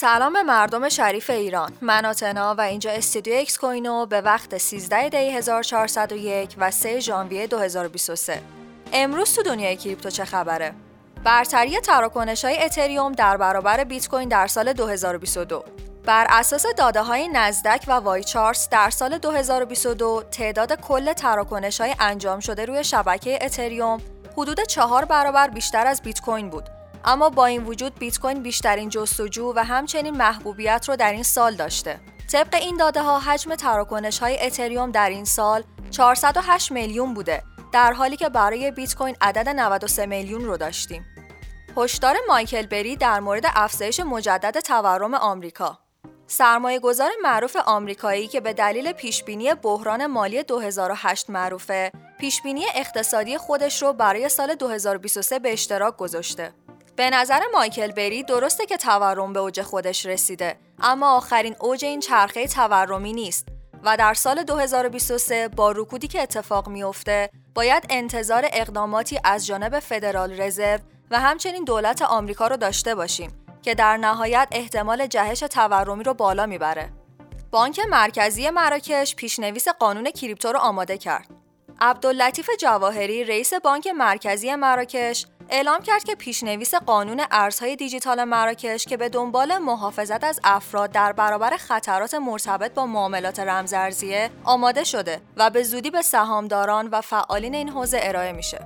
سلام به مردم شریف ایران. من آتنا و اینجا استودیو اکسکوینو به وقت 13 دی 1401 و 3 ژانویه 2023 امروز تو دنیای کریپتو چه خبره؟ برتری تراکنش های اتریوم در برابر بیت کوین در سال 2022 بر اساس داده های نزدک و YCharts در سال 2022 تعداد کل تراکنش های انجام شده روی شبکه اتریوم حدود چهار برابر بیشتر از بیت کوین بود. اما با این وجود بیت کوین بیشترین جستجو و همچنین محبوبیت رو در این سال داشته. طبق این داده ها حجم تراکنش های اتریوم در این سال 408 میلیون بوده در حالی که برای بیت کوین عدد 93 میلیون رو داشتیم. هشدار مایکل بری در مورد افزایش مجدد تورم آمریکا سرمایه گذار معروف آمریکایی که به دلیل پیشبینی بحران مالی 2008 معروفه، پیشبینی اقتصادی خودش رو برای سال 2023 به اشتراک گذاشته. به نظر مایکل بری درسته که تورم به اوج خودش رسیده اما آخرین اوج این چرخه تورمی نیست و در سال 2023 با رکودی که اتفاق میافته باید انتظار اقداماتی از جانب فدرال رزرو و همچنین دولت آمریکا رو داشته باشیم که در نهایت احتمال جهش تورمی رو بالا می‌بره. بانک مرکزی مراکش پیشنویس قانون کریپتو رو آماده کرد. عبداللطیف جواهری رئیس بانک مرکزی مراکش اعلام کرد که پیشنویس قانون ارزهای دیجیتال مراکش که به دنبال محافظت از افراد در برابر خطرات مرتبط با معاملات رمزارزیه آماده شده و به زودی به سهامداران و فعالین این حوزه ارائه میشه.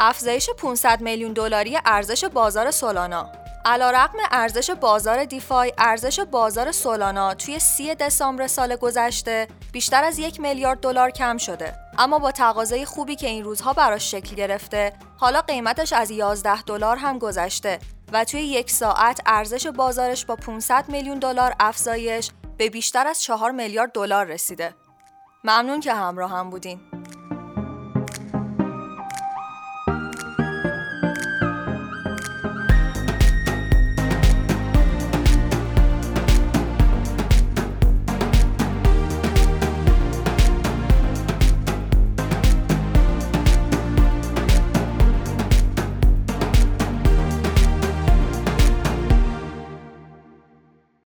افزایش 500 میلیون دلاری ارزش بازار سولانا علیرغم ارزش بازار دیفای ارزش بازار سولانا توی 30 دسامبر سال گذشته بیشتر از یک میلیارد دلار کم شده اما با تقاضای خوبی که این روزها براش شکل گرفته حالا قیمتش از 11 دلار هم گذشته و توی یک ساعت ارزش بازارش با 500 میلیون دلار افزایش به بیشتر از 4 میلیارد دلار رسیده. ممنون که همراه هم بودین.